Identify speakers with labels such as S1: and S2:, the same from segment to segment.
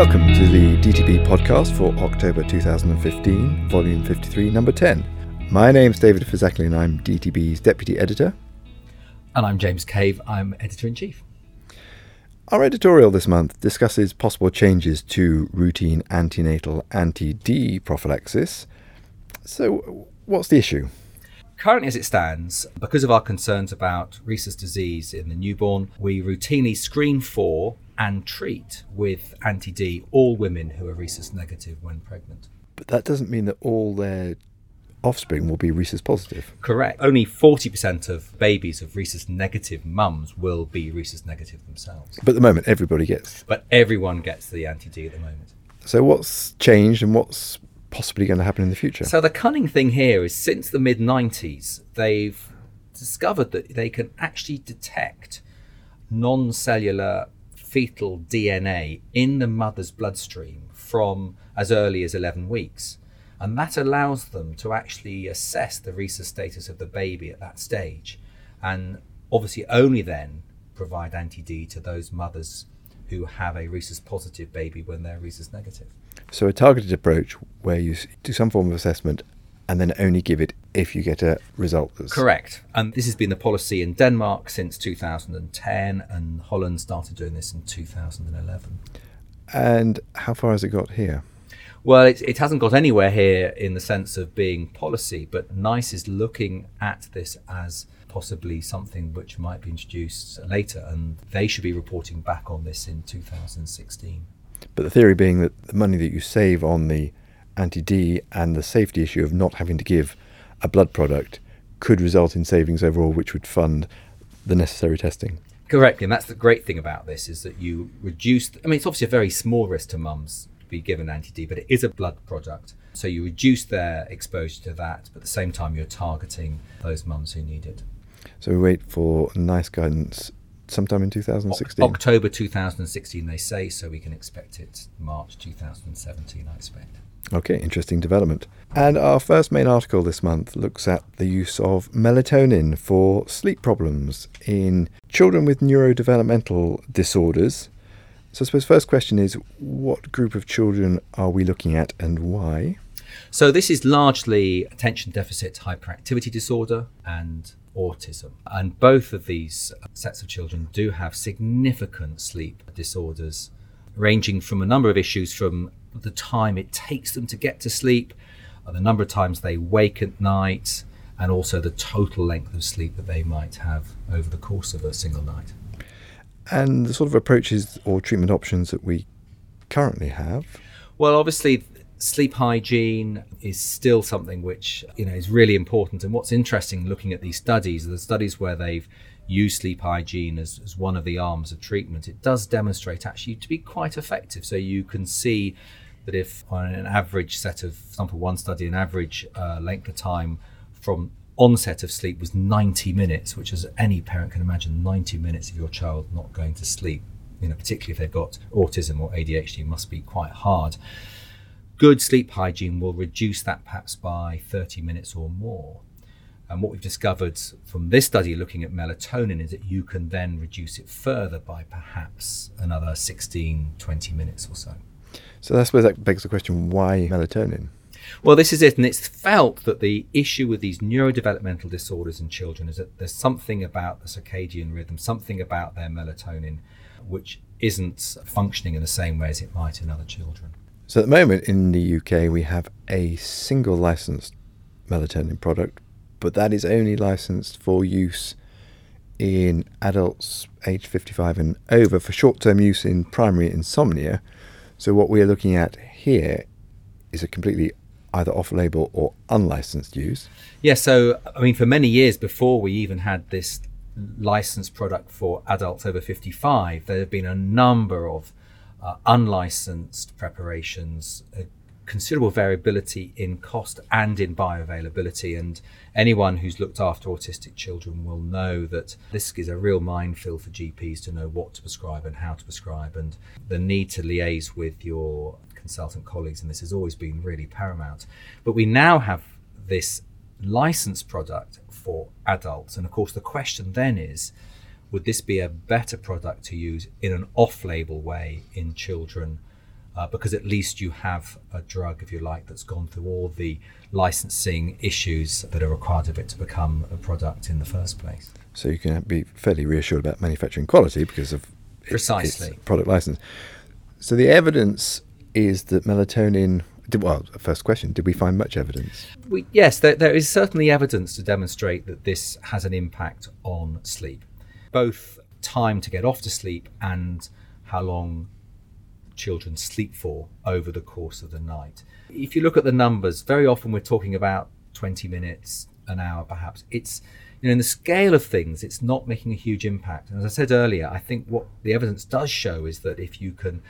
S1: Welcome to the DTB podcast for October 2015, volume 53, number 10. My name's David Phizackerley and I'm DTB's deputy editor.
S2: And I'm James Cave, I'm editor in chief.
S1: Our editorial this month discusses possible changes to routine antenatal anti D prophylaxis. So, what's the issue?
S2: Currently, as it stands, because of our concerns about rhesus disease in the newborn, we routinely screen for and treat with anti D all women who are rhesus negative when pregnant.
S1: But that doesn't mean that all their offspring will be rhesus positive.
S2: Correct. Only 40% of babies of rhesus negative mums will be rhesus negative themselves.
S1: But at the moment, everybody gets.
S2: But everyone gets the anti D at the moment.
S1: So, what's changed and what's possibly going to happen in the future?
S2: So, the cunning thing here is since the mid 90s, they've discovered that they can actually detect non cellular fetal DNA in the mother's bloodstream from as early as 11 weeks. And that allows them to actually assess the rhesus status of the baby at that stage. And obviously, only then provide anti D to those mothers who have a rhesus positive baby when they're rhesus negative.
S1: So, a targeted approach where you do some form of assessment and then only give it if you get a result. That's
S2: Correct. And this has been the policy in Denmark since 2010, and Holland started doing this in 2011.
S1: And how far has it got here?
S2: Well, it, it hasn't got anywhere here in the sense of being policy, but NICE is looking at this as possibly something which might be introduced later, and they should be reporting back on this in 2016.
S1: But the theory being that the money that you save on the anti D and the safety issue of not having to give a blood product could result in savings overall, which would fund the necessary testing.
S2: Correct, and that's the great thing about this is that you reduce. I mean, it's obviously a very small risk to mums to be given anti-D, but it is a blood product, so you reduce their exposure to that. But at the same time, you're targeting those mums who need it.
S1: So we wait for NICE guidance sometime in 2016.
S2: October 2016, they say, so we can expect it March 2017. I expect.
S1: Okay, interesting development. And our first main article this month looks at the use of melatonin for sleep problems in children with neurodevelopmental disorders. So, I suppose first question is what group of children are we looking at and why?
S2: So, this is largely attention deficit hyperactivity disorder and autism. And both of these sets of children do have significant sleep disorders, ranging from a number of issues from the time it takes them to get to sleep, the number of times they wake at night, and also the total length of sleep that they might have over the course of a single night.
S1: And the sort of approaches or treatment options that we currently have.
S2: Well, obviously, sleep hygiene is still something which you know is really important. And what's interesting looking at these studies, the studies where they've used sleep hygiene as, as one of the arms of treatment, it does demonstrate actually to be quite effective. So you can see that if on an average set of sample one study, an average uh, length of time from onset of sleep was 90 minutes, which as any parent can imagine, 90 minutes of your child not going to sleep, you know, particularly if they've got autism or ADHD, must be quite hard. Good sleep hygiene will reduce that perhaps by 30 minutes or more. And what we've discovered from this study looking at melatonin is that you can then reduce it further by perhaps another 16, 20 minutes or so.
S1: So I suppose that begs the question why melatonin?
S2: Well, this is it, and it's felt that the issue with these neurodevelopmental disorders in children is that there's something about the circadian rhythm, something about their melatonin, which isn't functioning in the same way as it might in other children.
S1: So at the moment in the UK, we have a single licensed melatonin product, but that is only licensed for use in adults aged 55 and over for short term use in primary insomnia. So what we are looking at here is a completely either off label or unlicensed use.
S2: Yeah, so I mean, for many years before we even had this licensed product for adults over 55, there have been a number of uh, unlicensed preparations, considerable variability in cost and in bioavailability. And anyone who's looked after autistic children will know that this is a real minefield for GPs to know what to prescribe and how to prescribe, and the need to liaise with your consultant colleagues. And this has always been really paramount. But we now have this licensed product for adults. And of course, the question then is would this be a better product to use in an off label way in children uh, because at least you have a drug, if you like, that's gone through all the licensing issues that are required of it to become a product in the first place.
S1: So you can be fairly reassured about manufacturing quality because of
S2: precisely
S1: product license. So the evidence is that melatonin. Well, first question: Did we find much evidence?
S2: We, yes, there, there is certainly evidence to demonstrate that this has an impact on sleep, both time to get off to sleep and how long children sleep for over the course of the night. If you look at the numbers, very often we're talking about 20 minutes, an hour perhaps. It's you know, in the scale of things, it's not making a huge impact. And as I said earlier, I think what the evidence does show is that if you can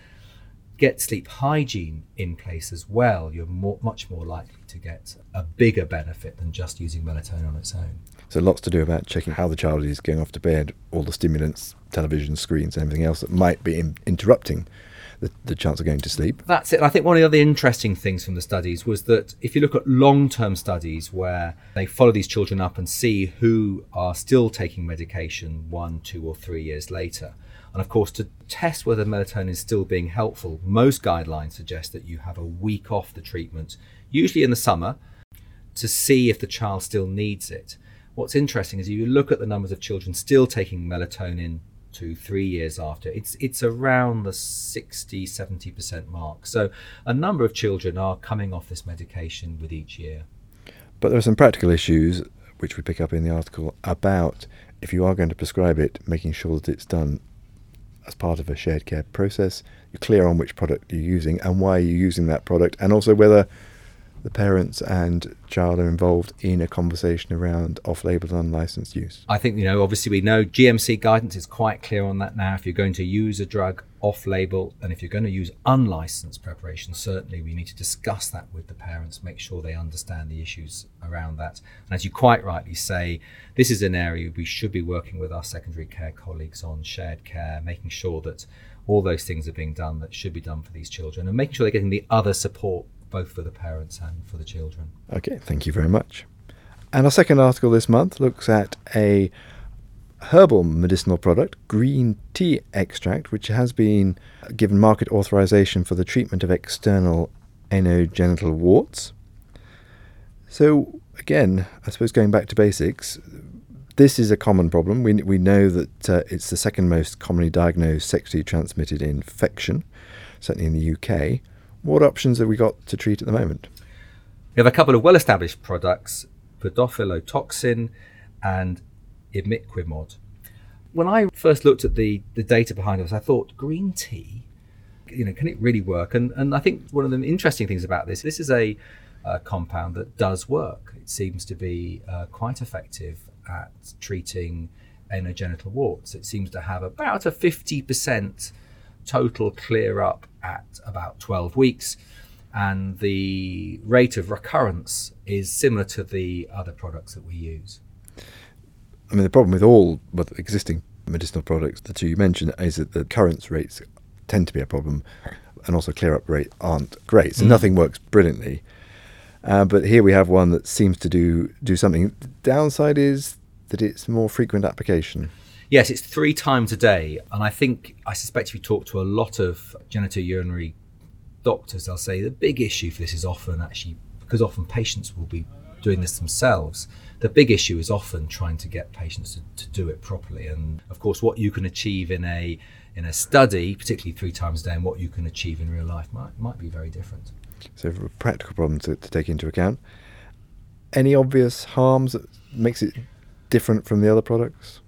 S2: get sleep hygiene in place as well, you're more, much more likely to get a bigger benefit than just using melatonin on its own.
S1: So lots to do about checking how the child is going off to bed, all the stimulants, television screens, and everything else that might be in- interrupting the, the chance of going to sleep.
S2: That's it. I think one of the other interesting things from the studies was that if you look at long term studies where they follow these children up and see who are still taking medication one, two, or three years later, and of course, to test whether melatonin is still being helpful, most guidelines suggest that you have a week off the treatment, usually in the summer, to see if the child still needs it. What's interesting is if you look at the numbers of children still taking melatonin to three years after, it's it's around the 60, 70% mark. So a number of children are coming off this medication with each year.
S1: But there are some practical issues which we pick up in the article about if you are going to prescribe it, making sure that it's done as part of a shared care process. You're clear on which product you're using and why you're using that product, and also whether the parents and child are involved in a conversation around off-label and unlicensed use?
S2: I think you know. Obviously, we know GMC guidance is quite clear on that now. If you're going to use a drug off-label, and if you're going to use unlicensed preparation, certainly we need to discuss that with the parents, make sure they understand the issues around that. And as you quite rightly say, this is an area we should be working with our secondary care colleagues on shared care, making sure that all those things are being done that should be done for these children, and making sure they're getting the other support both for the parents and for the children.
S1: Okay, thank you very much. And our second article this month looks at a herbal medicinal product, green tea extract, which has been given market authorization for the treatment of external anogenital warts. So, again, I suppose going back to basics, this is a common problem. We, we know that uh, it's the second most commonly diagnosed sexually transmitted infection, certainly in the UK. What options have we got to treat at the moment?
S2: We have a couple of well established products, podophyllotoxin and imiquimod. When I first looked at the, the data behind this, I thought green tea, you know, can it really work? And, and I think one of the interesting things about this, this is a, a compound that does work. It seems to be uh, quite effective at treating anogenital warts. It seems to have about a 50% total clear up at about 12 weeks. And the rate of recurrence is similar to the other products that we use.
S1: I mean, the problem with all with existing medicinal products, the two you mentioned, is that the recurrence rates tend to be a problem, and also clear up rate aren't great. So mm. nothing works brilliantly. Uh, but here we have one that seems to do do something. The downside is that it's more frequent application.
S2: Yes, it's three times a day. And I think, I suspect if you talk to a lot of genitourinary doctors, they'll say the big issue for this is often actually, because often patients will be doing this themselves. The big issue is often trying to get patients to, to do it properly. And of course, what you can achieve in a in a study, particularly three times a day, and what you can achieve in real life might, might be very different.
S1: So, practical problem to, to take into account, any obvious harms that makes it different from the other products?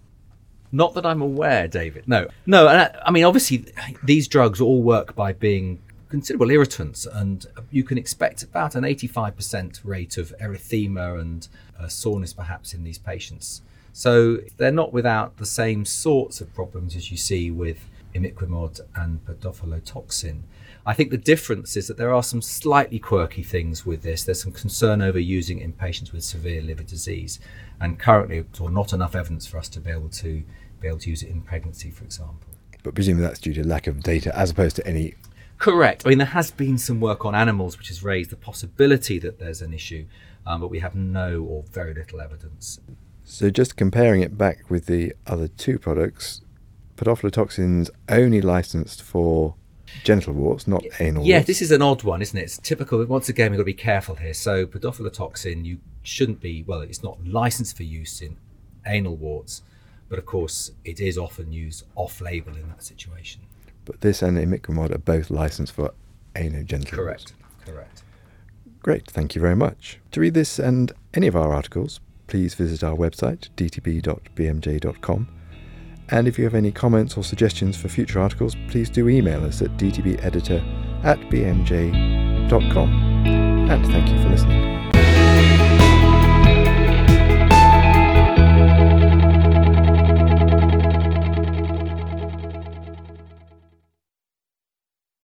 S2: Not that I'm aware, David. No, no. And I, I mean, obviously, these drugs all work by being considerable irritants, and you can expect about an 85% rate of erythema and uh, soreness, perhaps, in these patients. So they're not without the same sorts of problems as you see with imiquimod and podophyllotoxin. I think the difference is that there are some slightly quirky things with this. There's some concern over using it in patients with severe liver disease, and currently, or not enough evidence for us to be able to be able to use it in pregnancy, for example.
S1: But presumably that's due to lack of data as opposed to any.
S2: Correct. I mean, there has been some work on animals which has raised the possibility that there's an issue, um, but we have no or very little evidence.
S1: So, just comparing it back with the other two products, podophyllotoxin's only licensed for genital warts, not anal
S2: Yeah,
S1: warts.
S2: this is an odd one, isn't it? It's typical. Once again, we've got to be careful here. So, podophyllotoxin, you shouldn't be, well, it's not licensed for use in anal warts, but of course, it is often used off label in that situation.
S1: But this and imiquimod are both licensed for anogenital.
S2: Correct. Correct.
S1: Great, thank you very much. To read this and any of our articles, please visit our website, dtb.bmj.com. And if you have any comments or suggestions for future articles, please do email us at dtbeditor at bmj.com. And thank you for listening.